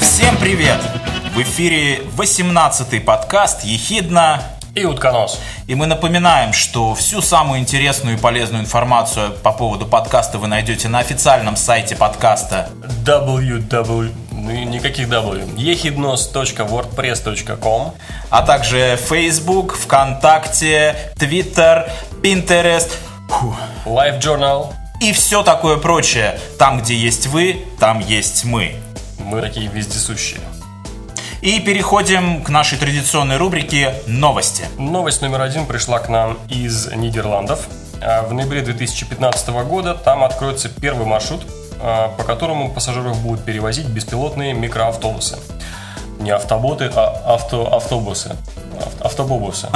Всем привет! В эфире 18-й подкаст «Ехидна». И утконос. И мы напоминаем, что всю самую интересную и полезную информацию по поводу подкаста вы найдете на официальном сайте подкаста www... Ну, никаких W. ехиднос.wordpress.com а также Facebook, ВКонтакте, Twitter, Pinterest фу, Live Journal. и все такое прочее. Там, где есть вы, там есть мы. Мы такие вездесущие. И переходим к нашей традиционной рубрике «Новости». Новость номер один пришла к нам из Нидерландов. А В ноябре 2015 года там откроется первый маршрут, а, по которому пассажиров будут перевозить беспилотные микроавтобусы. Не автоботы, а авто, автобусы. Ав- Автобобусы.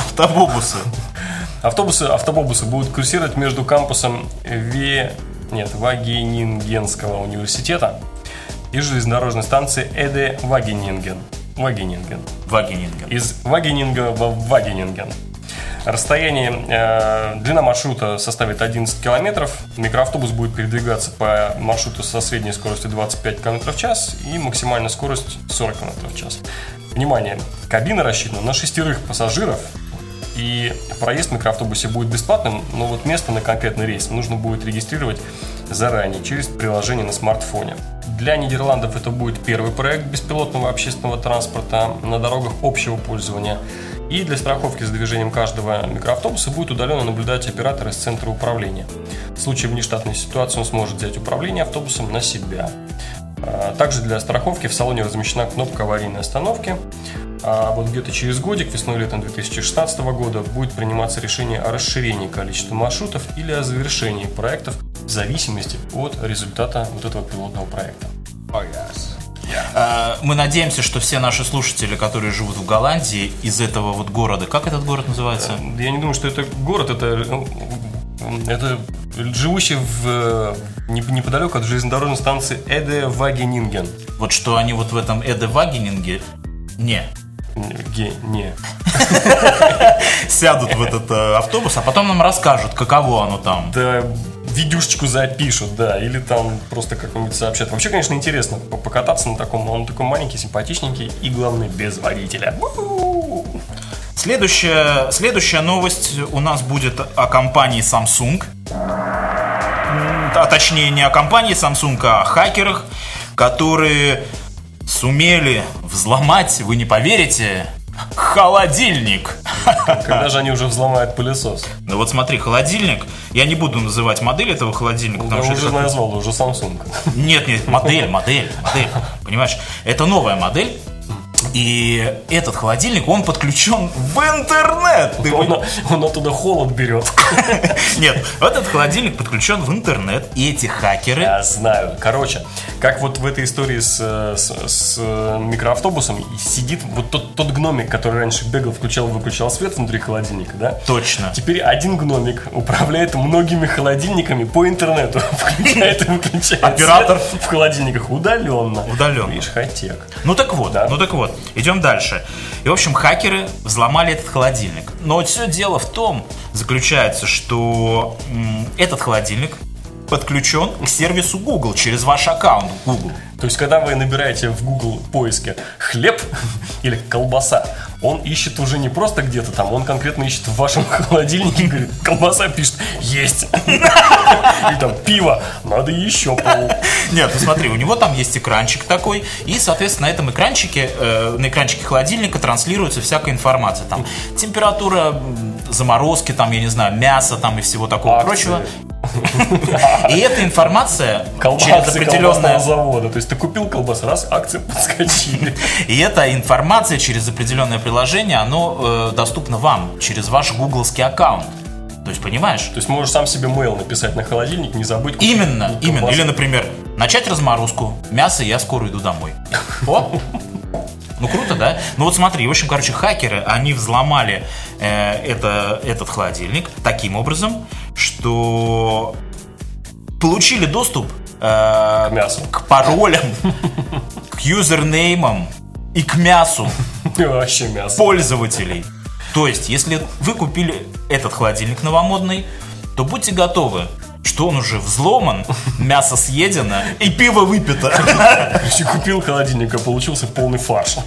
Автобусы. Автобусы будут курсировать между кампусом Ве... Нет, Вагенингенского университета и железнодорожной станции Эде Вагенинген. Вагенинген. Вагенинген. Из Вагенинга в Вагенинген. Расстояние, э, длина маршрута составит 11 километров. Микроавтобус будет передвигаться по маршруту со средней скоростью 25 км в час и максимальная скорость 40 км в час. Внимание! Кабина рассчитана на шестерых пассажиров, и проезд в микроавтобусе будет бесплатным, но вот место на конкретный рейс нужно будет регистрировать заранее через приложение на смартфоне. Для Нидерландов это будет первый проект беспилотного общественного транспорта на дорогах общего пользования. И для страховки за движением каждого микроавтобуса будет удаленно наблюдать оператор из центра управления. В случае внештатной ситуации он сможет взять управление автобусом на себя. А, Также для страховки в салоне размещена кнопка аварийной остановки. А вот где-то через годик, весной летом 2016 года, будет приниматься решение о расширении количества маршрутов или о завершении проектов в зависимости от результата вот этого пилотного проекта. Э, Мы надеемся, что все наши слушатели, которые живут в Голландии, из этого вот города, как этот город называется? Я не думаю, что это город, это, ну, это живущий в, э, не- неподалеку от железнодорожной станции Эде Вагенинген. Вот что они вот в этом Эде Вагенинге не Не. сядут в этот э, автобус, а потом нам расскажут, каково оно там. Да, видюшечку запишут, да, или там просто как-нибудь сообщат. Вообще, конечно, интересно по- покататься на таком, он такой маленький, симпатичненький и, главное, без водителя. Следующая, следующая новость у нас будет о компании Samsung. А точнее не о компании Samsung, а о хакерах, которые сумели взломать, вы не поверите, холодильник. Когда же они уже взломают пылесос? Ну вот смотри, холодильник, я не буду называть модель этого холодильника, потому что уже это назвал, уже Samsung. Нет, нет, модель, модель, модель. Понимаешь, это новая модель. И этот холодильник, он подключен в интернет. Ты Он, он оттуда холод берет. Нет, этот холодильник подключен в интернет, и эти хакеры... Я знаю. Короче, как вот в этой истории с, э, с, с, э, микроавтобусом сидит вот тот, тот гномик, который раньше бегал, включал и выключал свет внутри холодильника, да? Точно. Теперь один гномик управляет многими холодильниками по интернету. Включает и выключает Оператор. в холодильниках удаленно. Удаленно. Видишь, хай-тек. Ну так вот, Да. ну так вот, идем дальше. И, в общем, хакеры взломали этот холодильник. Но вот все дело в том, заключается, что этот холодильник подключен к сервису Google через ваш аккаунт Google. То есть, когда вы набираете в Google поиске хлеб или колбаса, он ищет уже не просто где-то там, он конкретно ищет в вашем холодильнике говорит, колбаса пишет, есть. И там пиво, надо еще пол. Нет, ну смотри, у него там есть экранчик такой, и, соответственно, на этом экранчике, э, на экранчике холодильника транслируется всякая информация. Там температура, заморозки, там, я не знаю, мяса там и всего такого Акции. прочего. И эта информация через определенное... завода. То есть ты купил колбасу, раз, акции подскочили. И эта информация через определенное приложение, оно э, доступно вам через ваш гугловский аккаунт. То есть, понимаешь? То есть можешь сам себе mail написать на холодильник, не забыть. купить Именно, колбасу. именно. Или, например, начать разморозку. Мясо, я скоро иду домой. О! Ну круто, да? Ну вот смотри, в общем, короче, хакеры, они взломали э, это, этот холодильник таким образом, что получили доступ К мясу. к паролям, к юзернеймам и к мясу Вообще мясо. пользователей. То есть, если вы купили этот холодильник новомодный, то будьте готовы, что он уже взломан, мясо съедено и пиво выпито. Купил холодильник, а получился полный фарш.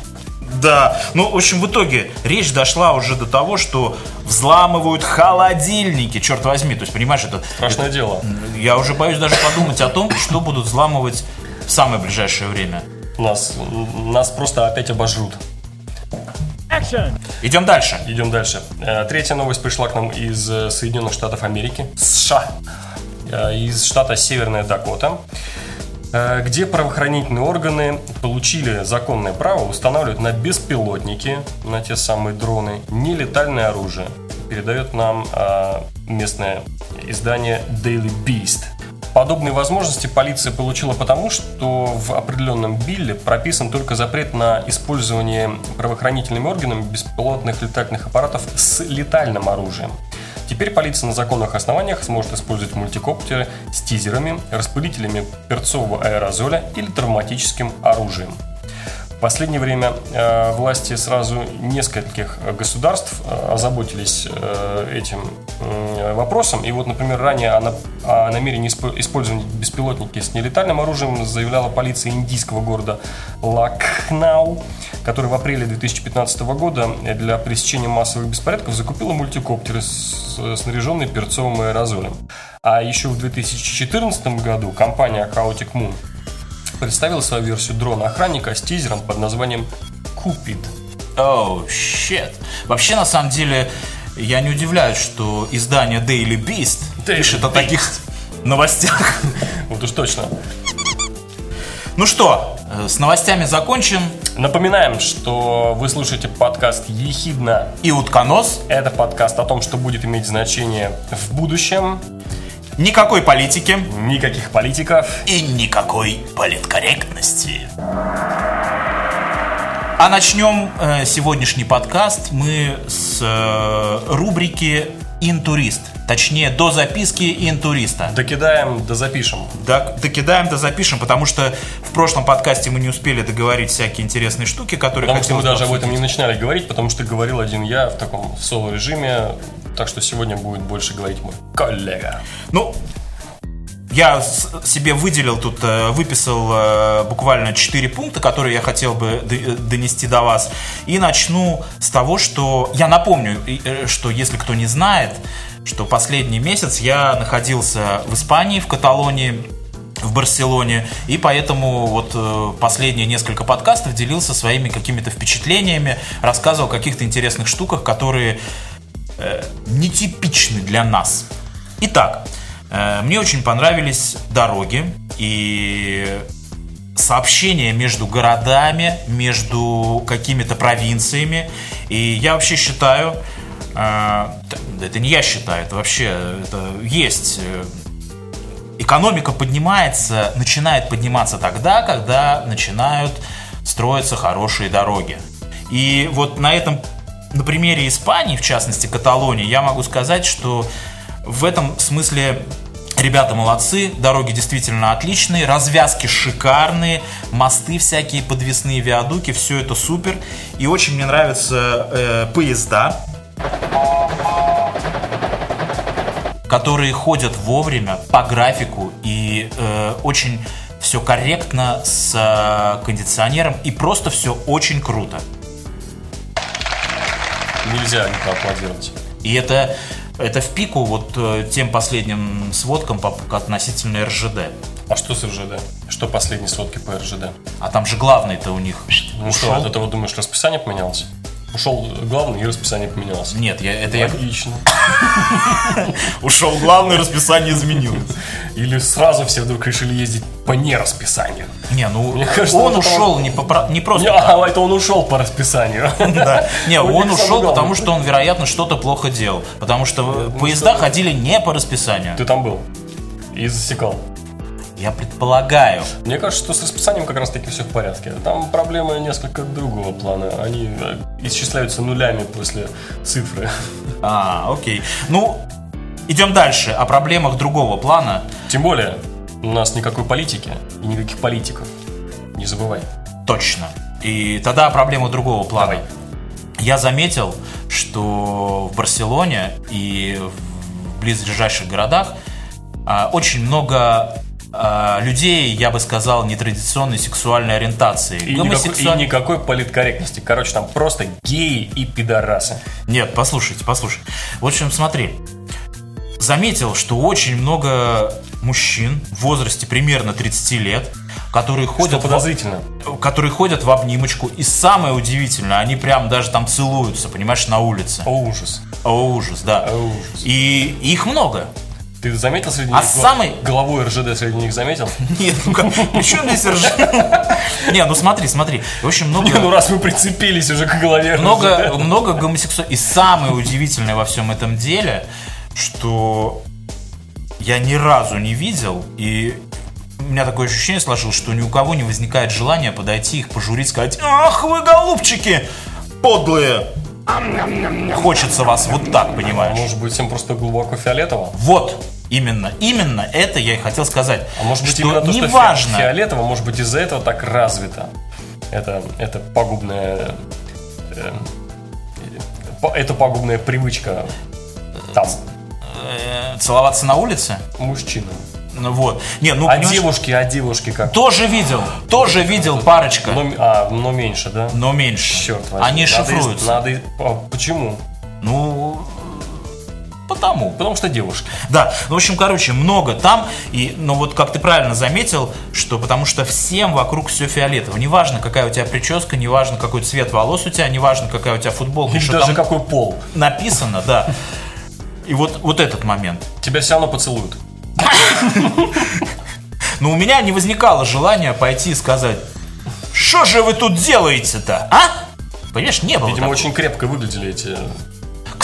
Да, ну, в общем, в итоге речь дошла уже до того, что взламывают холодильники, черт возьми. То есть, понимаешь, это... Страшное дело. Я уже боюсь даже подумать о том, что будут взламывать в самое ближайшее время. Нас, нас просто опять обожрут. Идем дальше. Идем дальше. Э, Третья новость пришла к нам из э, Соединенных Штатов Америки. США. Э, Из штата Северная Дакота. Э, Где правоохранительные органы получили законное право устанавливать на беспилотники, на те самые дроны, нелетальное оружие. Передает нам э, местное издание Daily Beast. Подобные возможности полиция получила потому, что в определенном билле прописан только запрет на использование правоохранительными органами беспилотных летательных аппаратов с летальным оружием. Теперь полиция на законных основаниях сможет использовать мультикоптеры с тизерами, распылителями перцового аэрозоля или травматическим оружием. Последнее время э, власти сразу нескольких государств э, озаботились э, этим э, вопросом. И вот, например, ранее о, на- о намерении испо- использовать беспилотники с нелетальным оружием заявляла полиция индийского города Лакхнау, который в апреле 2015 года для пресечения массовых беспорядков закупила мультикоптеры, снаряженные перцовым аэрозолем. А еще в 2014 году компания Chaotic Moon представила свою версию дрона-охранника с тизером под названием Cupid. Оу, щет. Вообще, на самом деле, я не удивляюсь, что издание Daily Beast Daily пишет о Beast. таких новостях. Вот уж точно. Ну что, э, с новостями закончим. Напоминаем, что вы слушаете подкаст «Ехидна». И утконос. Это подкаст о том, что будет иметь значение в будущем. Никакой политики. Никаких политиков. И никакой политкорректности. А начнем э, сегодняшний подкаст мы с э, рубрики «Интурист». Точнее, до записки интуриста. Докидаем, да запишем. Да, докидаем, да запишем, потому что в прошлом подкасте мы не успели договорить всякие интересные штуки, которые Потому что мы хотелось даже об этом не обсудить. начинали говорить, потому что говорил один я в таком соло-режиме. Так что сегодня будет больше говорить мой коллега. Ну, я себе выделил тут, э, выписал э, буквально 4 пункта, которые я хотел бы э, донести до вас. И начну с того, что я напомню, что если кто не знает, что последний месяц я находился в Испании, в Каталонии, в Барселоне, и поэтому вот последние несколько подкастов делился своими какими-то впечатлениями, рассказывал о каких-то интересных штуках, которые нетипичны для нас. Итак, мне очень понравились дороги и сообщения между городами, между какими-то провинциями. И я вообще считаю, э, это не я считаю, это вообще это есть. э, Экономика поднимается, начинает подниматься тогда, когда начинают строиться хорошие дороги. И вот на этом, на примере Испании, в частности Каталонии, я могу сказать, что в этом смысле ребята молодцы, дороги действительно отличные, развязки шикарные, мосты всякие подвесные, виадуки, все это супер. И очень мне нравятся э, поезда, которые ходят вовремя, по графику и э, очень все корректно с э, кондиционером и просто все очень круто. Нельзя не поаплодировать. И это, это в пику вот э, тем последним сводкам относительно РЖД. А что с РЖД? Что последние сводки по РЖД? А там же главный-то у них Ну что, от этого думаешь, расписание поменялось? Ушел главный и расписание поменялось. Нет, я, это я Логично. ушел главный, расписание изменилось. Или сразу все вдруг решили ездить по. Не, ну Мне кажется, он ушел не, по, не просто Не, А, это он ушел по расписанию. Да. Не, он ушел, потому что он, вероятно, что-то плохо делал. Потому что поезда ходили не по расписанию. Ты там был и засекал. Я предполагаю. Мне кажется, что с расписанием как раз таки все в порядке. Там проблемы несколько другого плана. Они э, исчисляются нулями после цифры. А, окей. Ну, идем дальше. О проблемах другого плана. Тем более, У нас никакой политики и никаких политиков. Не забывай. Точно. И тогда проблема другого плана. Давай. Я заметил, что в Барселоне и в близлежащих городах а, очень много людей, я бы сказал, нетрадиционной сексуальной ориентации. И, никакой, и Гомосексуаль- никакой политкорректности. Короче, там просто геи и пидорасы. Нет, послушайте, послушайте. В общем, смотри. Заметил, что очень много мужчин в возрасте примерно 30 лет, которые Что ходят, в, подозрительно. которые ходят в обнимочку. И самое удивительное, они прям даже там целуются, понимаешь, на улице. О, ужас. О, ужас, да. О, ужас. И их много. Ты заметил среди А них? самый- Головой РЖД среди них заметил? Нет, ну как, при чем здесь РЖ? Не, ну смотри, смотри. Общем, много... Ну раз мы прицепились уже к голове много, РЖД. много гомосексуалов. И самое удивительное во всем этом деле, что я ни разу не видел, и у меня такое ощущение сложилось, что ни у кого не возникает желания подойти их пожурить, сказать, ах вы голубчики, подлые. Хочется вас вот так, понимаешь? Может быть, всем просто глубоко фиолетово? Вот, именно, именно это я и хотел сказать. А может быть, что именно то, что неважно, фи- фиолетово, может быть, из-за этого так развито. Это, это пагубная... э, это пагубная привычка там, э, целоваться на улице, мужчинам. ну вот. Не, ну, А девушки, а девушки как? тоже видел, тоже видел парочка, Но, а, но меньше, да? но меньше. Черт возьми. Они Надо шифруются. Надо, а почему? Ну, потому. Потому что девушки. Да, ну, в общем, короче, много там, и, ну, вот как ты правильно заметил, что потому что всем вокруг все фиолетово. Неважно, какая у тебя прическа, неважно, какой цвет волос у тебя, неважно, какая у тебя футболка, Или что даже там какой пол. написано, да. И вот, вот этот момент. Тебя все равно поцелуют. Но у меня не возникало желания пойти и сказать, что же вы тут делаете-то, а? Понимаешь, не было Видимо, такого. очень крепко выглядели эти...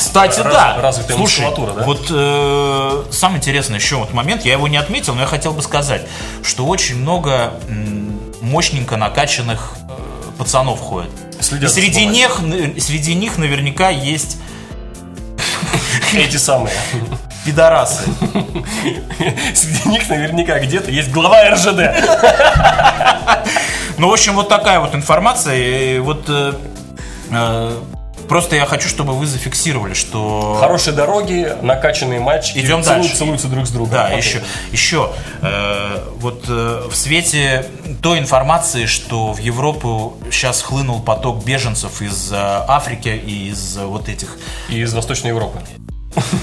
Кстати, Раз- да. развитая Слушай, мускулатура, да? вот э, самый интересный еще вот момент, я его не отметил, но я хотел бы сказать, что очень много мощненько накачанных э, пацанов ходит. Следят И среди них, н- среди них наверняка есть Эти самые. пидорасы. Среди них наверняка где-то есть глава РЖД. Ну, в общем, вот такая вот информация. И вот э, э, просто я хочу, чтобы вы зафиксировали, что... Хорошие дороги, накачанные мальчики Идем целуют- дальше. целуются друг с другом. Да, Окей. еще, еще э, вот э, в свете той информации, что в Европу сейчас хлынул поток беженцев из э, Африки и из э, вот этих... И из Восточной Европы.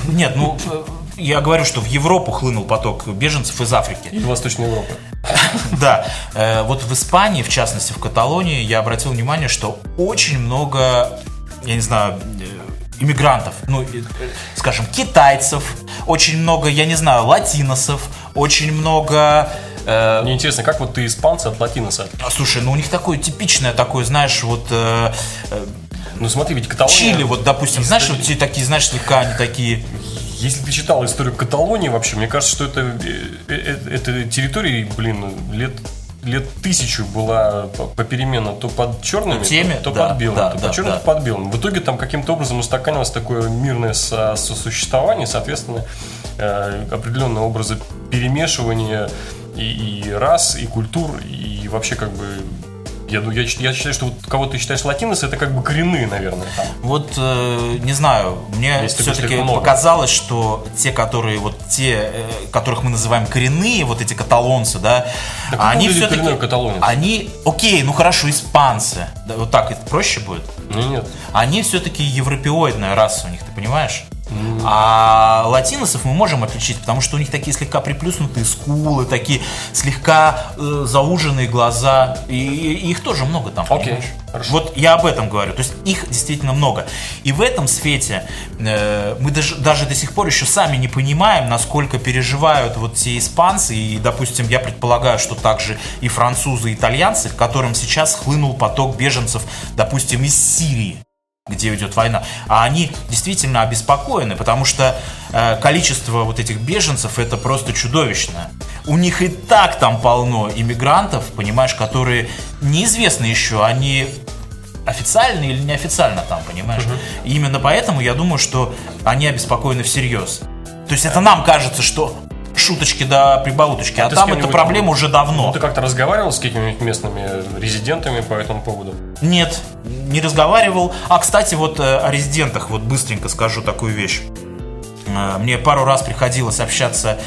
Нет, ну, я говорю, что в Европу хлынул поток беженцев из Африки. Из Восточной Европы. Да, э, вот в Испании, в частности в Каталонии, я обратил внимание, что очень много, я не знаю, э, иммигрантов, ну, э, скажем, китайцев, очень много, я не знаю, латиносов, очень много... э, Мне интересно, как вот ты испанца от латиноса? а, Слушай, ну у них такое типичное, такое, знаешь, вот э, э, Ну смотри, ведь Каталония... Чили, вот, допустим, знаешь, вот те такие, знаешь, слегка они такие. Если ты читал историю Каталонии вообще, мне кажется, что это, э, э, эта территория, блин, лет лет тысячу была по- попеременно то под черными, теме, то, то да, под белым, да, то да, под черным, да. то под белым. В итоге там каким-то образом устаканилось такое мирное со- сосуществование, соответственно, э, определенные образы перемешивания и, и рас, и культур, и вообще как бы я, я, я считаю, что вот кого ты считаешь латиносы, это как бы коренные, наверное, там. Вот, э, не знаю, мне все-таки показалось, что те, которые, вот те, э, которых мы называем коренные, вот эти каталонцы, да, как они все-таки... Они, окей, ну хорошо, испанцы, да, вот так это проще будет. Ну, нет. Они все-таки европеоидная раса у них, ты понимаешь? А латиносов мы можем отличить, потому что у них такие слегка приплюснутые скулы, такие слегка э, зауженные глаза. И, и их тоже много там. Окей, хорошо. Вот я об этом говорю. То есть их действительно много. И в этом свете э, мы даже, даже до сих пор еще сами не понимаем, насколько переживают вот те испанцы. И, допустим, я предполагаю, что также и французы, и итальянцы, к которым сейчас хлынул поток беженцев, допустим, из Сирии где идет война, а они действительно обеспокоены, потому что э, количество вот этих беженцев это просто чудовищно. У них и так там полно иммигрантов, понимаешь, которые неизвестно еще, они официально или неофициально там, понимаешь. И именно поэтому я думаю, что они обеспокоены всерьез. То есть это нам кажется, что шуточки да прибауточки, а, с там эта проблема уже давно. Ну, ты как-то разговаривал с какими-нибудь местными резидентами по этому поводу? Нет, не разговаривал. А, кстати, вот э, о резидентах, вот быстренько скажу такую вещь. Э, Мне пару раз приходилось общаться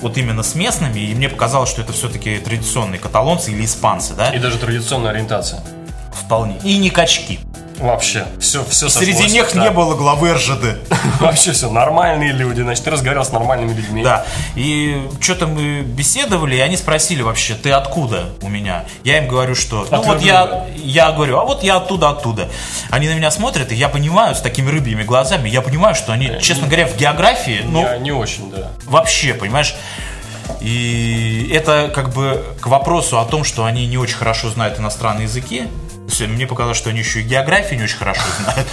вот именно с местными, и мне показалось, что это все-таки традиционные каталонцы или испанцы, да? И даже традиционная ориентация. Вполне. И не качки. Вообще, все, все Среди них не было главы РЖД. Вообще все, нормальные люди, значит, ты разговаривал с нормальными людьми. Да. И что-то мы беседовали, и они спросили вообще, ты откуда у меня? Я им говорю, что... Ну вот я, я говорю, а вот я оттуда, оттуда. Они на меня смотрят, и я понимаю, с такими рыбьими глазами, я понимаю, что они, честно говоря, в географии, ну, не очень, да. вообще, понимаешь? И это как бы к вопросу о том, что они не очень хорошо знают иностранные языки. Есть Мне показалось, что они еще и географию не очень хорошо знают.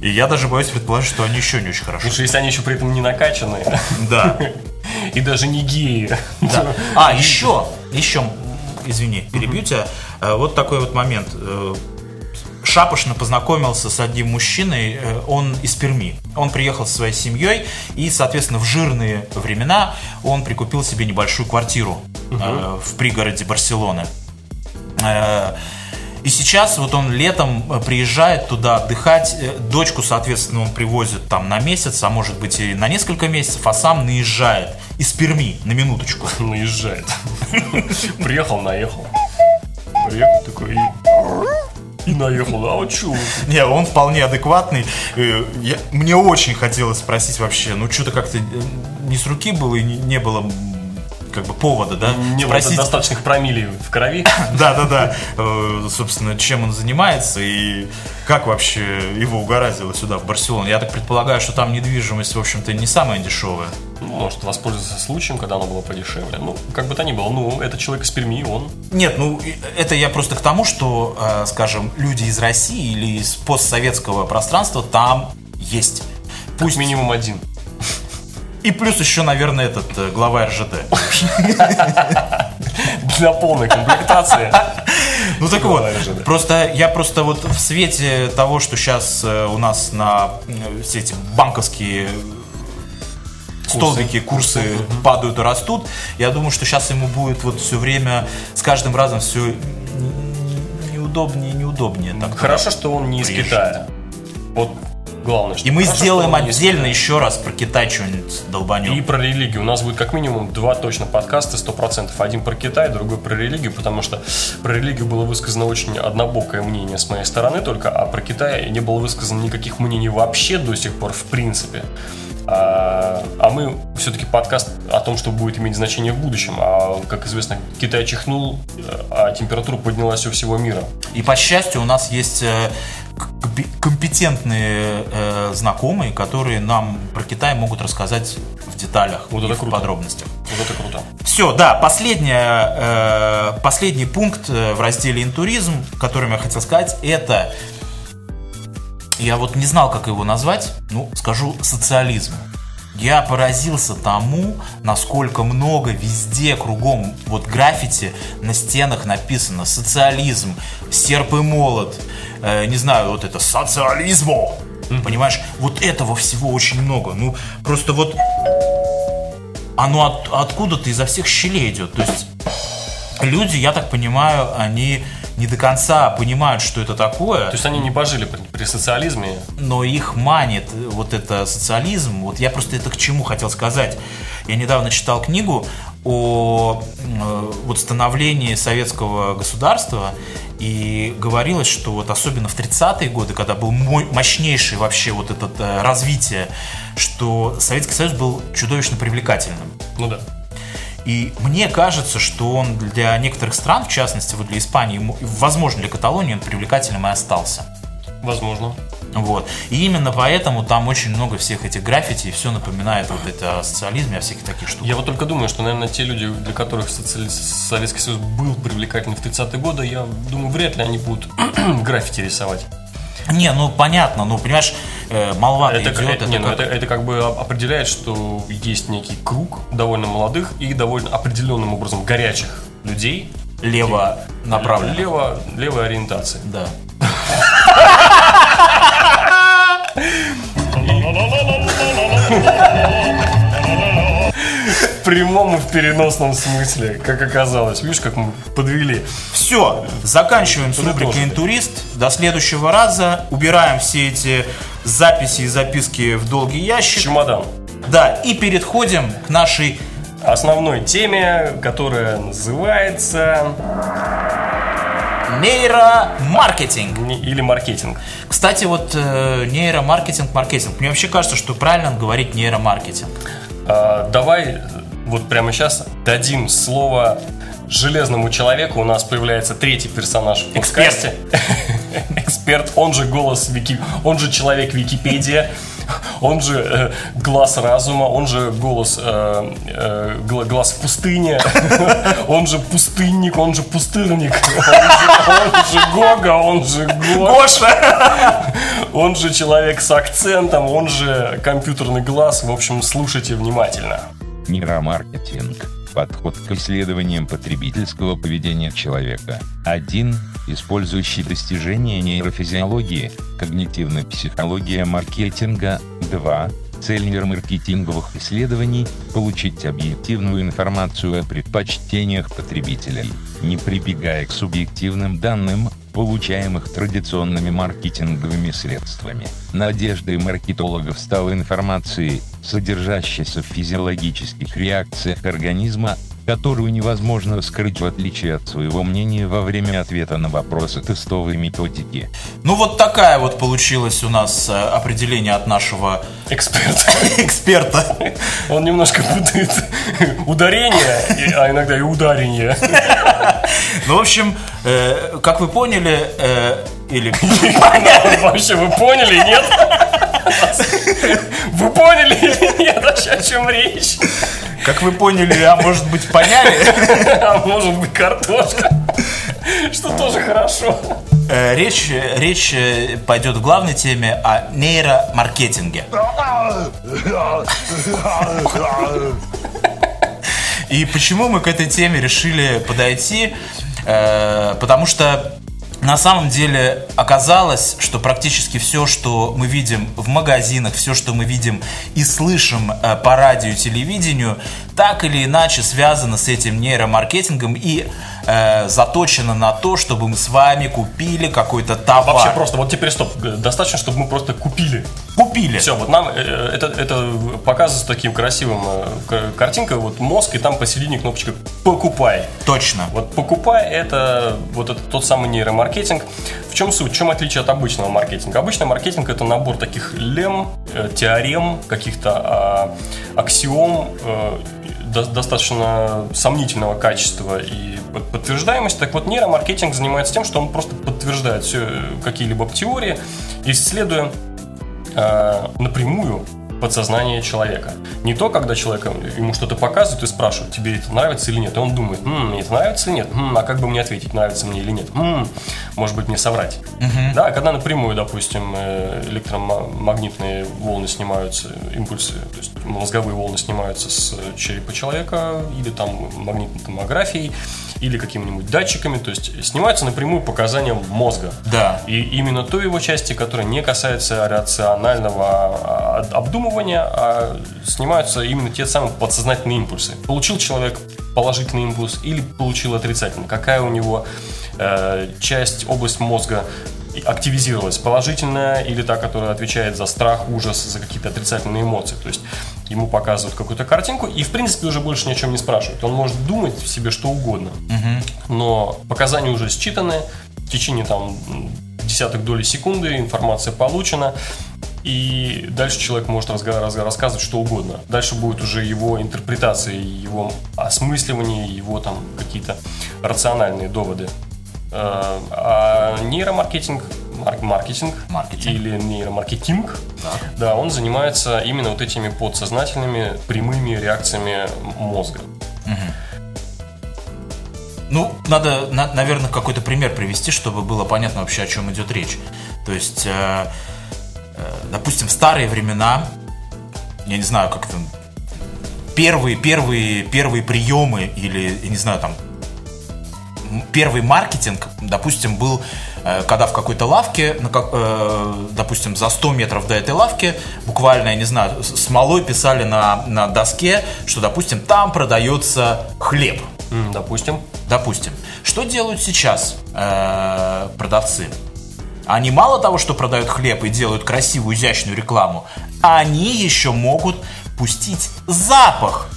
И я даже боюсь предположить, что они еще не очень хорошо. Что если они еще при этом не накачаны, Да. и даже не геи, Да. А, еще, еще, извини, перебью тебя. Э, Вот такой вот момент. Э, Шапошно познакомился с одним мужчиной, э, он из Перми. Он приехал со своей семьей, и, соответственно, в жирные времена он прикупил себе небольшую квартиру э, в пригороде Барселоны. И сейчас вот он летом э, приезжает туда отдыхать. Э, Дочку, соответственно, он привозит там на месяц, а может быть и на несколько месяцев, а сам наезжает из Перми, на минуточку. наезжает. Приехал, наехал. Приехал такой и... И наехал, а вот чё? Не, он вполне адекватный. Э, я- мне очень хотелось спросить вообще, ну что-то как-то не с руки было и не, не было как бы повода, да? Не спросить. достаточных промилей в крови. Да, да, да. Э, Собственно, чем он занимается и как вообще его угораздило сюда, в Барселону. Я так предполагаю, что там недвижимость, в общем-то, не самая дешевая. Ну, Может воспользоваться случаем, когда оно было подешевле. Ну, как бы то ни было, ну, это человек из Перми, он Нет, ну это я просто к тому, что, э, скажем, люди из России или из постсоветского пространства там есть. Пусть минимум один. И плюс еще, наверное, этот э, глава РЖД. Для полной комплектации. Ну так вот, просто я просто вот в свете того, что сейчас у нас на э, все эти банковские столбики, курсы падают и растут, я думаю, что сейчас ему будет вот все время с каждым разом все неудобнее и неудобнее. Так Хорошо, что он не из. Китая. Вот главное, что И мы сделаем отдельно Китая. еще раз про Китай что-нибудь долбанем. И про религию. У нас будет как минимум два точно подкаста, 100%. Один про Китай, другой про религию, потому что про религию было высказано очень однобокое мнение с моей стороны только, а про Китай не было высказано никаких мнений вообще до сих пор в принципе. А, а мы все-таки подкаст о том, что будет иметь значение в будущем. А, как известно, Китай чихнул, а температура поднялась у всего мира. И по счастью, у нас есть э, компетентные э, знакомые, которые нам про Китай могут рассказать в деталях Вот и это в круто. подробностях. Вот это круто. Все, да, последняя, э, последний пункт э, в разделе «Интуризм», которым я хотел сказать, это, я вот не знал, как его назвать, ну, скажу, социализм. Я поразился тому, насколько много везде, кругом, вот граффити на стенах написано «социализм», «серп и молот», э, не знаю, вот это «социализмо». Понимаешь, вот этого всего очень много. Ну, просто вот оно от- откуда-то изо всех щелей идет. То есть люди, я так понимаю, они не до конца понимают, что это такое, То есть они не пожили при, при социализме. но их манит вот это социализм. Вот я просто это к чему хотел сказать. Я недавно читал книгу о э, вот становлении советского государства и говорилось, что вот особенно в 30-е годы, когда был мо- мощнейший вообще вот это э, развитие, что Советский Союз был чудовищно привлекательным. Ну да. И мне кажется, что он для некоторых стран, в частности, вот для Испании, возможно, для Каталонии, он привлекательным и остался. Возможно. Вот. И именно поэтому там очень много всех этих граффити, и все напоминает вот это о социализме, о всяких таких штуках. Я вот только думаю, что, наверное, те люди, для которых социали- Советский Союз был привлекательным в 30-е годы, я думаю, вряд ли они будут граффити рисовать. Не, ну понятно, ну понимаешь, э, молва Это, идет, как- это не, ну, как- это, это как бы оп- определяет, что есть некий круг довольно молодых и довольно определенным образом горячих людей лево направлено. лево, левой ориентации. Да. В прямом и в переносном смысле, как оказалось. Видишь, как мы подвели. Все, заканчиваем с рубрикой «Интурист». До следующего раза. Убираем все эти записи и записки в долгий ящик. Чемодан. Да, и переходим к нашей основной теме, которая называется... Нейромаркетинг. Или маркетинг. Кстати, вот э, нейромаркетинг, маркетинг. Мне вообще кажется, что правильно говорить нейромаркетинг. А, давай вот прямо сейчас дадим слово железному человеку. У нас появляется третий персонаж в подкасте. Эксперт. Он же голос Вики, он же человек Википедия он же э, глаз разума, он же голос, э, э, глаз в пустыне, он же пустынник, он же пустырник, он же Гога, он же Гоша, он же человек с акцентом, он же компьютерный глаз. В общем, слушайте внимательно. Нейромаркетинг Подход к исследованиям потребительского поведения человека. 1. Использующий достижения нейрофизиологии, когнитивной психологии маркетинга. 2. Цель нейромаркетинговых исследований – получить объективную информацию о предпочтениях потребителей, не прибегая к субъективным данным, получаемых традиционными маркетинговыми средствами. Надеждой маркетологов стала информацией, содержащейся в физиологических реакциях организма, которую невозможно скрыть в отличие от своего мнения во время ответа на вопросы тестовой методики. Ну вот такая вот получилась у нас э, определение от нашего эксперта. эксперта. Он немножко путает ударение, а иногда и ударение. Ну, в общем, э, как вы поняли, э, или... Вообще, вы поняли, нет? Вы поняли или нет? О чем речь? Как вы поняли, а может быть поняли? А может быть картошка. Что тоже хорошо. Э, речь, речь э, пойдет в главной теме о нейромаркетинге. И почему мы к этой теме решили подойти? Э, потому что на самом деле оказалось, что практически все, что мы видим в магазинах, все, что мы видим и слышим э, по радио и телевидению, так или иначе связано с этим нейромаркетингом. И э, заточено на то, чтобы мы с вами купили какой-то товар. Вообще просто, вот теперь стоп, достаточно, чтобы мы просто купили. Купили. Все, вот нам э, это, это показывается таким красивым э, картинкой, вот мозг, и там посередине кнопочка «покупай». Точно. Вот «покупай» это вот это тот самый нейромаркетинг. В чем суть, в чем отличие от обычного маркетинга? Обычный маркетинг это набор таких лем, э, теорем, каких-то э, аксиом, э, достаточно сомнительного качества и подтверждаемости. Так вот, нейромаркетинг занимается тем, что он просто подтверждает все какие-либо теории, исследуя э, напрямую подсознание человека. Не то, когда человек ему что-то показывает и спрашивает, тебе это нравится или нет. И он думает, м-м, мне это нравится или нет? М-м, а как бы мне ответить, нравится мне или нет? М-м, может быть, мне соврать. Угу. Да, когда напрямую, допустим, э, электромагнитные волны снимаются, импульсы, то есть мозговые волны снимаются с черепа человека или там магнитной томографией, или какими-нибудь датчиками, то есть снимаются напрямую показания мозга. Да. И именно той его части, которая не касается рационального а, обдумывания, а снимаются именно те самые подсознательные импульсы. Получил человек положительный импульс или получил отрицательный? Какая у него э, часть, область мозга активизировалась, положительная или та, которая отвечает за страх, ужас, за какие-то отрицательные эмоции. То есть ему показывают какую-то картинку и, в принципе, уже больше ни о чем не спрашивают. Он может думать себе что угодно, угу. но показания уже считаны, в течение там десяток доли секунды информация получена, и дальше человек может рассказывать что угодно. Дальше будет уже его интерпретация, его осмысливание, его там какие-то рациональные доводы. Э, а нейромаркетинг маркетинг, маркетинг. или нейромаркетинг, так. да, он занимается именно вот этими подсознательными прямыми реакциями мозга. Угу. Ну, надо, на, наверное, какой-то пример привести, чтобы было понятно вообще, о чем идет речь. То есть, э, допустим, в старые времена, я не знаю, как там, первые, первые, первые приемы или, я не знаю, там, первый маркетинг, допустим, был, э, когда в какой-то лавке, э, допустим, за 100 метров до этой лавки, буквально, я не знаю, смолой писали на, на доске, что, допустим, там продается хлеб. Допустим. Допустим. Что делают сейчас э, продавцы? Они мало того, что продают хлеб и делают красивую, изящную рекламу, они еще могут пустить запах,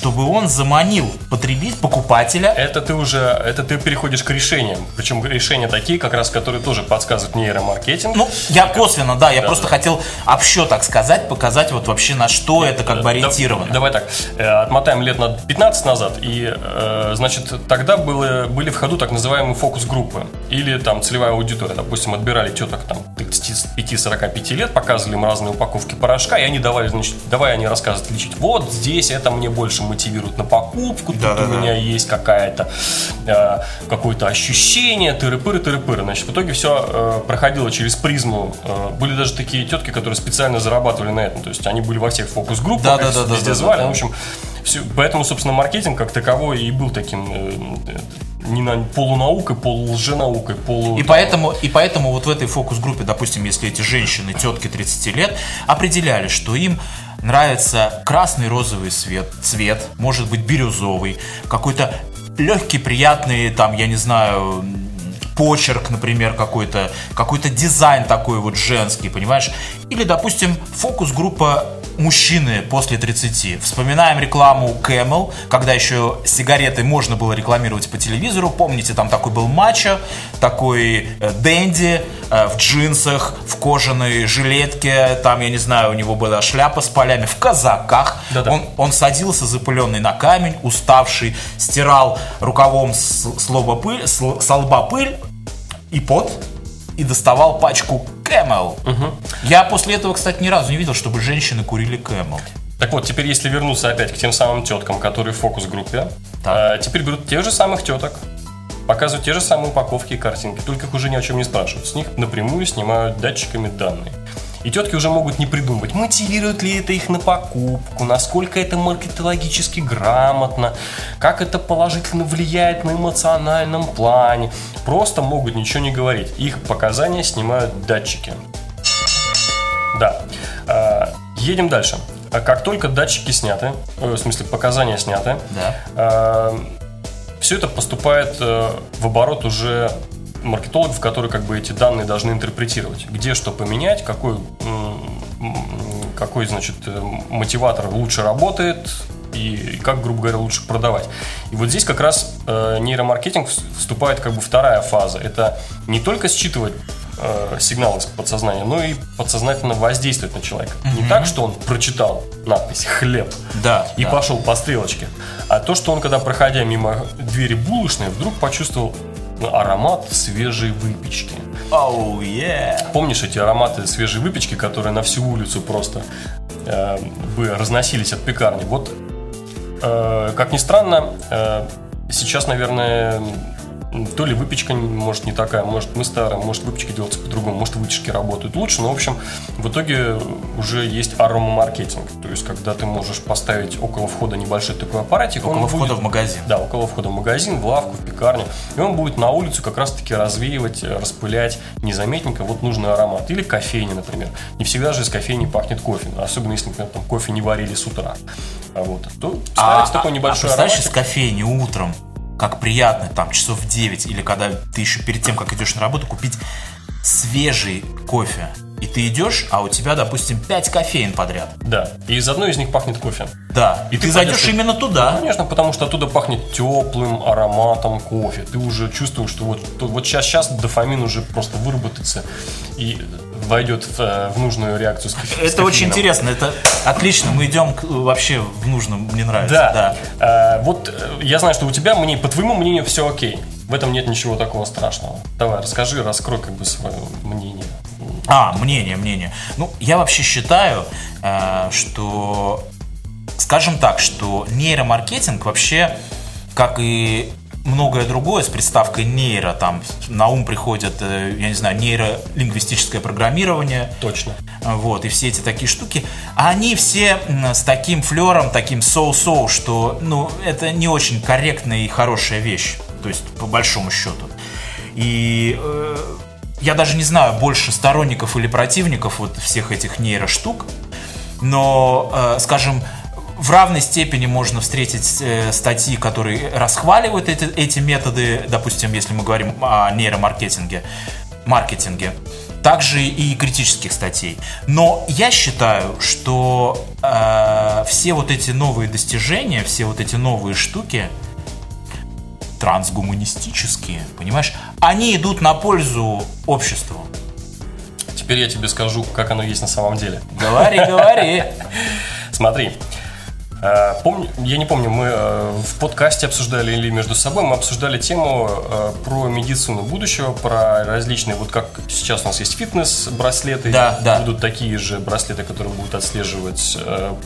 чтобы он заманил потребить покупателя. Это ты уже, это ты переходишь к решениям. Причем решения такие, как раз, которые тоже подсказывают нейромаркетинг. Ну, я косвенно, да, я Да, просто да. хотел общо так сказать, показать вот вообще на что это как бы ориентировано. Давай так, э, отмотаем лет на 15 назад, и, э, значит, тогда было, были в ходу так называемые фокус-группы, или там целевая аудитория, допустим, отбирали теток там 35-45 лет, показывали им разные упаковки порошка, и они давали, значит, давай они рассказывают, лечить, вот здесь это мне больше мотивирует на покупку, тут Да-да-да. у меня есть какая-то, э, какое-то ощущение, тыры-пыры, тыры-пыры. Значит, в итоге все проходило через призму. Э, были даже такие тетки, которые специально зарабатывали на этом. То есть они были во всех фокус-группах, везде звали. Ну, в общем, всё- поэтому, собственно, маркетинг как таковой и был таким э, э, не на, полунаукой, полулженаукой, полу... И поэтому, и поэтому вот в этой фокус-группе, допустим, если эти женщины, тетки 30 лет, определяли, что им нравится красный розовый цвет, цвет, может быть бирюзовый, какой-то легкий, приятный, там, я не знаю, почерк, например, какой-то, какой-то дизайн такой вот женский, понимаешь? Или, допустим, фокус-группа мужчины после 30. Вспоминаем рекламу Camel, когда еще сигареты можно было рекламировать по телевизору. Помните, там такой был мачо, такой э, Дэнди э, в джинсах, в кожаной жилетке, там, я не знаю, у него была шляпа с полями, в казаках. Да-да. Он, он садился запыленный на камень, уставший, стирал рукавом с, с лоба пыль, с, со лба пыль и пот, и доставал пачку Camel. Я после этого, кстати, ни разу не видел, чтобы женщины курили Camel. Так вот, теперь если вернуться опять к тем самым теткам, которые в фокус-группе, э, теперь берут тех же самых теток, показывают те же самые упаковки и картинки, только их уже ни о чем не спрашивают. С них напрямую снимают датчиками данные. И тетки уже могут не придумывать, мотивирует ли это их на покупку, насколько это маркетологически грамотно, как это положительно влияет на эмоциональном плане. Просто могут ничего не говорить. Их показания снимают датчики. Да. А, Едем дальше. А Как только датчики сняты, э, в смысле показания сняты, Да. все это поступает э, в оборот уже маркетологов, которые как бы эти данные должны интерпретировать. Где что поменять, какой, какой значит, э, мотиватор лучше работает и как, грубо говоря, лучше продавать. И вот здесь как раз э, нейромаркетинг вс- вступает как бы вторая фаза. Это не только считывать э, сигналы из подсознания, но и подсознательно воздействовать на человека. Не так, что он прочитал надпись «хлеб», Да, и да. пошел по стрелочке. А то, что он, когда проходя мимо двери булочной, вдруг почувствовал аромат свежей выпечки. Оу, yeah. Помнишь эти ароматы свежей выпечки, которые на всю улицу просто э, бы разносились от пекарни? Вот, э, как ни странно, э, сейчас, наверное, то ли выпечка, может, не такая, может, мы старые, может, выпечка делается по-другому, может, вытяжки работают лучше, но, в общем, в итоге уже есть аромамаркетинг, то есть, когда ты можешь поставить около входа небольшой такой аппаратик, Около входа будет- в магазин. да, около входа в магазин, в лавку, в пекарню. И он будет на улицу как раз-таки развеивать, э, распылять незаметненько вот нужный аромат. Или кофейни, например. Не всегда же из кофейни пахнет кофе. Особенно если, например, там кофе не варили с утра. А вот, то ставится такой небольшой а представляешь, из ароматик. кофейни утром, как приятно, там, часов в 9, или когда ты еще перед тем, как идешь на работу, купить свежий кофе. И ты идешь, а у тебя, допустим, 5 кофеин подряд. Да. И из одной из них пахнет кофе. Да. И, И ты, ты зайдешь пойдешь- именно туда. Конечно, потому что оттуда пахнет теплым ароматом кофе. Ты уже чувствуешь, что вот, вот сейчас, сейчас дофамин уже просто выработается и войдет в, э, в нужную реакцию с кофе. с Это очень интересно, это отлично. Мы идем к- вообще в нужном, мне нравится. Да. Э, вот э, я знаю, что у тебя, мне, по твоему мнению, все окей. В этом нет ничего такого страшного. Давай, расскажи, раскрой как бы свое мнение. А, мнение, мнение. Ну, я вообще считаю, э, что, скажем так, что нейромаркетинг вообще, как и многое другое с приставкой нейро, там на ум приходят, э, я не знаю, нейролингвистическое программирование, Точно. вот, и все эти такие штуки, они все с таким флером, таким соу-соу, что, ну, это не очень корректная и хорошая вещь. То есть, по большому счету. И э, я даже не знаю, больше сторонников или противников вот всех этих нейроштук, но, э, скажем, в равной степени можно встретить э, статьи, которые расхваливают эти, эти методы, допустим, если мы говорим о нейромаркетинге, маркетинге, также и критических статей. Но я считаю, что э, все вот эти новые достижения, все вот эти новые штуки, трансгуманистические, понимаешь, они идут на пользу обществу. Теперь я тебе скажу, как оно есть на самом деле. Говори, говори. Смотри, помню, я не помню, мы э, в подкасте обсуждали или между собой, мы обсуждали тему э, про медицину будущего, про различные, вот как сейчас у нас есть фитнес-браслеты, да, да. будут такие же браслеты, которые будут отслеживать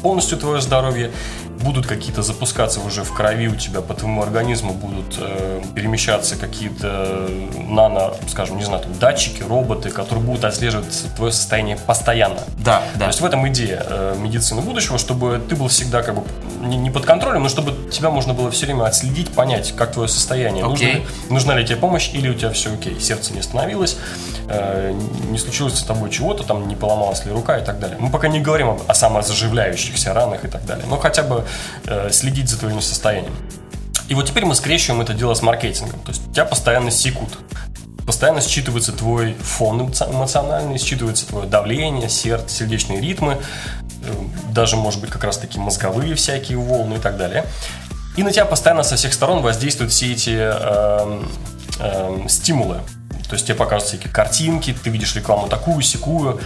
полностью твое здоровье, будут какие-то запускаться уже в крови у тебя, по твоему организму будут перемещаться какие-то нано, скажем, не знаю, там, датчики, роботы, которые будут отслеживать твое состояние постоянно. Да, да. То есть в этом идея медицины будущего, чтобы ты был всегда как бы не, не под контролем, но чтобы тебя можно было все время отследить, понять, как твое состояние. Okay. Нужна, ли, нужна ли тебе помощь или у тебя все окей. Сердце не остановилось, э, не случилось с тобой чего-то, там не поломалась ли рука и так далее. Мы пока не говорим о, о самозаживляющихся ранах и так далее, но хотя бы э, следить за твоим состоянием. И вот теперь мы скрещиваем это дело с маркетингом. То есть тебя постоянно секут. Постоянно считывается твой фон эмоциональный, считывается твое давление, сердце, сердечные ритмы, даже, может быть, как раз таки мозговые всякие волны и так далее. И на тебя постоянно со всех сторон воздействуют все эти э, э, стимулы. То есть тебе показывают всякие картинки, ты видишь рекламу такую, секую.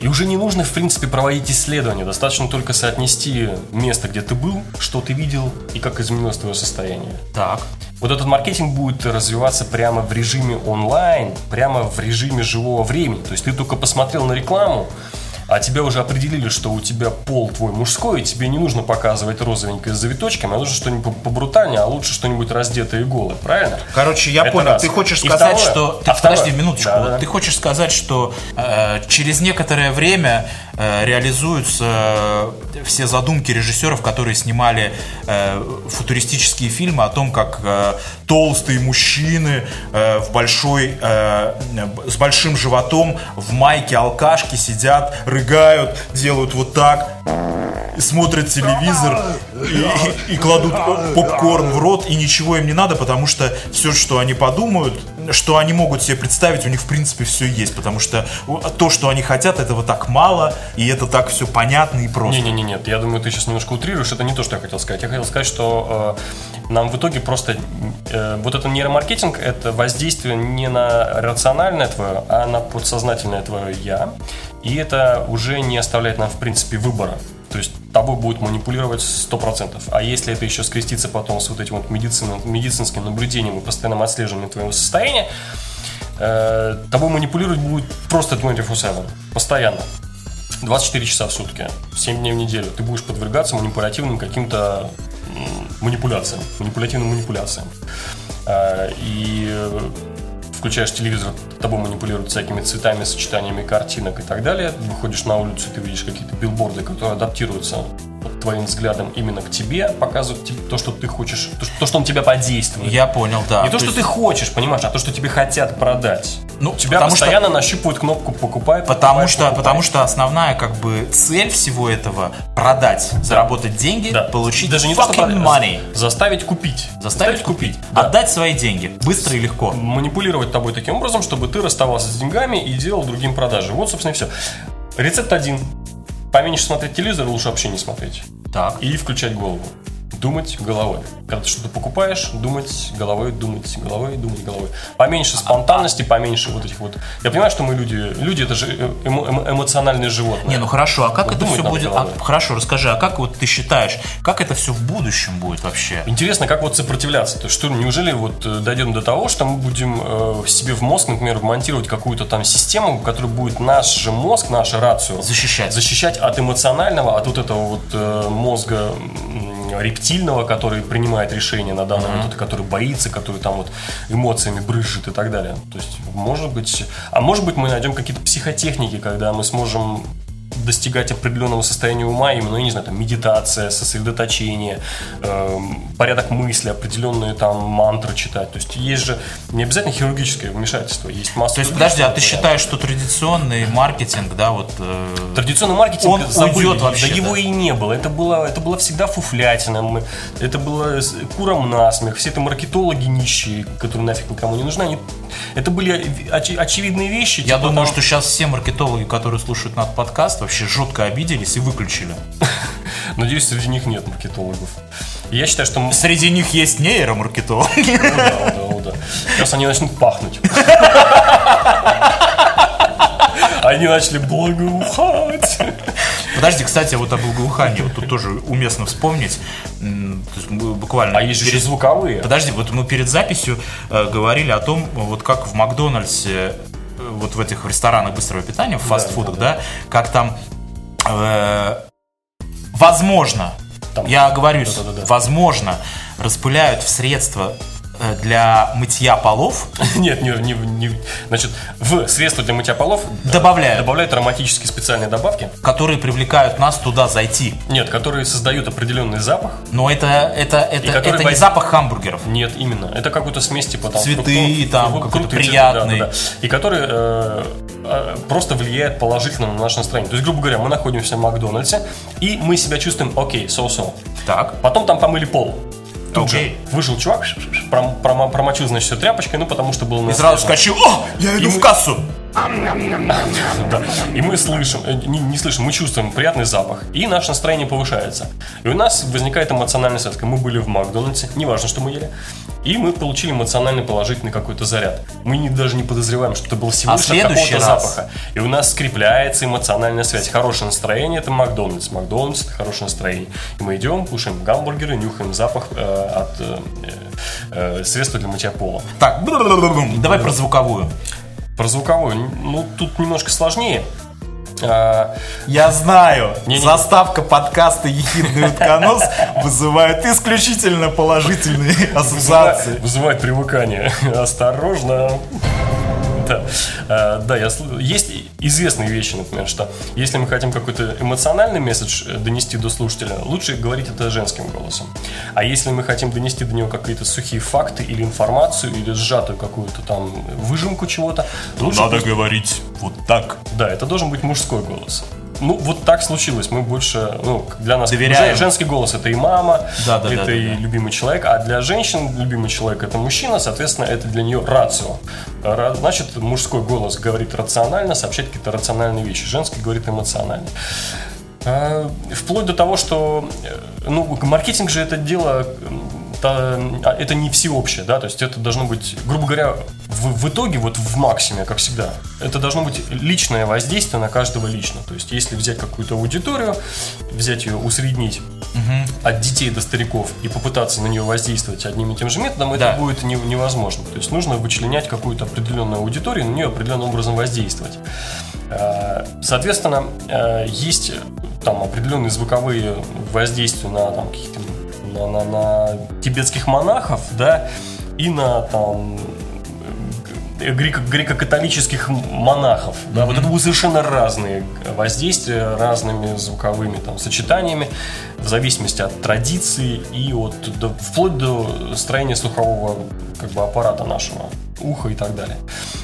И уже не нужно, в принципе, проводить исследования. Достаточно только соотнести место, где ты был, что ты видел и как изменилось твое состояние. Так. Вот этот маркетинг будет развиваться прямо в режиме онлайн, прямо в режиме живого времени. То есть ты только посмотрел на рекламу, а тебя уже определили, что у тебя пол твой мужской, и тебе не нужно показывать розовенькое с завиточками, а нужно что-нибудь побрутальнее, а лучше что-нибудь раздетое и голое, правильно? Короче, я Это понял. раз. Ты хочешь И сказать, второе, что... Ты, а второе- подожди минуточку. Да, да. Ты хочешь сказать, что э, через некоторое время э, реализуются э, все задумки режиссеров, которые снимали э, футуристические фильмы о том, как э, толстые мужчины э, в большой, э, с большим животом в майке алкашки сидят, рыгают, делают вот так, смотрят телевизор и, и кладут попкорн в рот, и ничего им не надо, потому что все, что они подумают, что они могут себе представить, у них в принципе все есть, потому что то, что они хотят, этого так мало, и это так все понятно и просто. Не-не-не, нет, я думаю, ты сейчас немножко утрируешь, это не то, что я хотел сказать. Я хотел сказать, что э, нам в итоге просто э, вот этот нейромаркетинг это воздействие не на рациональное твое, а на подсознательное твое я. И это уже не оставляет нам, в принципе, выбора. То есть тобой будет манипулировать 100%. А если это еще скрестится потом с вот этим вот медицин, медицинским наблюдением и постоянным отслеживанием твоего состояния, э, тобой манипулировать будет просто 24-7, постоянно. 24 часа в сутки, 7 дней в неделю. Ты будешь подвергаться манипулятивным каким-то манипуляциям, манипулятивным манипуляциям. Э, И включаешь телевизор, тобой манипулируют всякими цветами, сочетаниями картинок и так далее. Выходишь на улицу, ты видишь какие-то билборды, которые адаптируются твоим взглядом именно к тебе, показывают тебе то, что ты хочешь, то, что- то, что он тебя подействует. Я понял, да. Не то, что есть- ты хочешь, понимаешь, а то, что тебе хотят продать. Ну, тебя потому что- постоянно нащупывают кнопку покупай, Потому покупай, что, покупай. потому что основная как бы цель всего этого продать, заработать деньги, Да. получить Даже не то, что fucking продать, money, заставить купить. заставить купить, Да. отдать свои деньги, быстро и легко. манипулировать тобой таким образом, чтобы ты расставался с деньгами и делал другим продажи. Вот, собственно, и все. Рецепт один. Поменьше смотреть телевизор, лучше вообще не смотреть. Так. И включать голову. Думать головой. Когда ты что-то покупаешь, думать головой, думать головой, думать головой. Поменьше спонтанности, поменьше вот этих вот... Я понимаю, что мы люди... Люди это же эмо- эмо- эмоциональные животные. Не, ну хорошо, а как Вот это все будет? А, хорошо, расскажи, а как вот ты считаешь, как это все в будущем будет вообще? Интересно, как вот сопротивляться. То есть, что, неужели вот э, дойдем до того, что мы будем э, себе в мозг, например, вмонтировать какую-то там систему, которая будет наш же мозг, нашу рацию Защищать. защищать от эмоционального, от вот этого вот э, мозга рептильного, который принимает решения на данный момент, который боится, который там вот эмоциями брызжет и так далее. То есть, может быть, а может быть, мы найдем какие-то психотехники, когда мы сможем достигать определенного состояния ума, именно, я не знаю, там, медитация, сосредоточение, эм, порядок мысли, определенные там мантры читать. То есть есть же не обязательно хирургическое вмешательство, есть масса... То есть, подожди, а ты считаешь, что традиционный маркетинг, да, вот... э, Традиционный маркетинг Он забыли, уйдет вообще, да его да. и не было. Это было, это было всегда фуфлятина. Мы- Это было куром насмех. Все это маркетологи нищие, которые нафиг никому не нужны. Они, это были очи- очевидные вещи. Я типа думаю, там- что сейчас все маркетологи, которые слушают наш подкаст, вообще жутко обиделись и выключили. Надеюсь, среди них нет маркетологов. Я считаю, что... Среди них есть нейромаркетологи. О, да, о, да, о, да. Сейчас они начнут пахнуть. Они начали благоухать. Подожди, кстати, вот о благоухании, вот тут тоже уместно вспомнить. Буквально... А есть же перед- звуковые. Подожди, вот мы перед записью э, говорили о том, вот как в Макдональдсе, вот в этих ресторанах быстрого питания, в фастфудах, да, как там, э, возможно, Там- я оговорюсь, Да-да-да. возможно, распыляют в средства для мытья полов, Нет, не, не, не- значит, в средства для мытья полов добавляют, добавляют ароматические специальные добавки. которые привлекают нас туда зайти. Нет, которые создают определенный запах. Но это, это, это, которые это не воз- запах хамбургеров. Нет, именно. Это какой-то смесь типа там Цветы фруктов, там, какой-то цветы, приятный. да, да, да. И который э, э, просто влияет положительно на наше настроение. То есть, грубо говоря, мы находимся в Макдональдсе, и мы себя чувствуем окей, so-so. Так. Потом там помыли пол. Тут Окей. же вышел чувак, пром- промо- промочил, значит, все тряпочкой, ну, потому что был И сразу скачу, о, я иду И в мы- кассу. Да. И мы слышим, э, не, не слышим, мы чувствуем приятный запах, и наше настроение повышается. И у нас возникает эмоциональная связка. Мы были в Макдональдсе, неважно, что мы ели, и мы получили эмоциональный положительный какой-то заряд. Мы не, даже не подозреваем, что это был всего А лишь следующий какого-то раз? запаха. И у нас скрепляется эмоциональная связь. Хорошее настроение это Макдональдс. Макдональдс это хорошее настроение. И мы идем, кушаем гамбургеры, нюхаем запах э, от э, э, средства для мытья пола. Так, давай про звуковую. Про звуковую, ну тут немножко сложнее. А, Я знаю, Не-не-не. заставка подкаста «Ехидный утконос» вызывает исключительно положительные ассоциации. Вызывает привыкание. Осторожно. Да, А, да я, есть известные вещи, например, что если мы хотим какой-то эмоциональный месседж э, донести до слушателя, лучше говорить это женским голосом. А если мы хотим донести до него какие-то сухие факты или информацию, или сжатую какую-то там выжимку чего-то, лучше Надо пусть- говорить вот так. Да, это должен быть мужской голос. Ну, вот так случилось. Мы больше, ну, для нас Доверяем. жен- женский голос это и мама, Да, да, это да, и да, да. любимый человек, а для женщин любимый человек это мужчина, соответственно, это для нее рацио. Ра- Значит, мужской голос говорит рационально, сообщает какие-то рациональные вещи, женский говорит эмоционально. А, Вплоть до того, что э, ну, маркетинг же это дело, это не всеобщее, да, то есть это должно быть, грубо говоря, в, в итоге, вот в максиме, как всегда, это должно быть личное воздействие на каждого лично. То есть если взять какую-то аудиторию, взять ее, усреднить от детей до стариков и попытаться на нее воздействовать одним и тем же методом, это Да. будет не- невозможно. То есть нужно вычленять какую-то определенную аудиторию, на нее определенным образом воздействовать. Э, Соответственно, э, есть там определенные звуковые воздействия на там каких-то на, на- тибетских монахов, да, и на там греко- греко-католических монахов. Да, Вот это будут совершенно разные воздействия, разными звуковыми там, сочетаниями, в зависимости от традиции и от до- вплоть до строения слухового как бы, аппарата нашего, уха и так далее.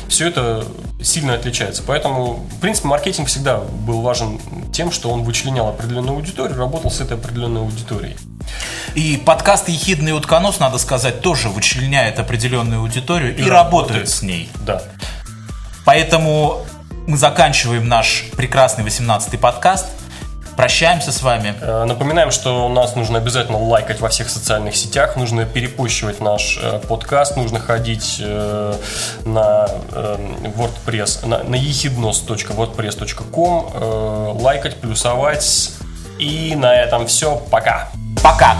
Все это сильно отличается. Поэтому, в принципе, маркетинг всегда был важен тем, что он вычленял определенную аудиторию, работал с этой определенной аудиторией. И подкаст «Ехидный утконос», надо сказать, тоже вычленяет определенную аудиторию и, И работает работает. с ней. Да. Поэтому мы заканчиваем наш прекрасный 18-й подкаст. Прощаемся с вами. Э, Напоминаем, что нас нужно обязательно лайкать во всех социальных сетях, нужно перепощивать наш э, подкаст, нужно ходить э, на WordPress, на, на ехиднос.wordpress.com, лайкать, плюсовать. И на этом все. Пока! Пока!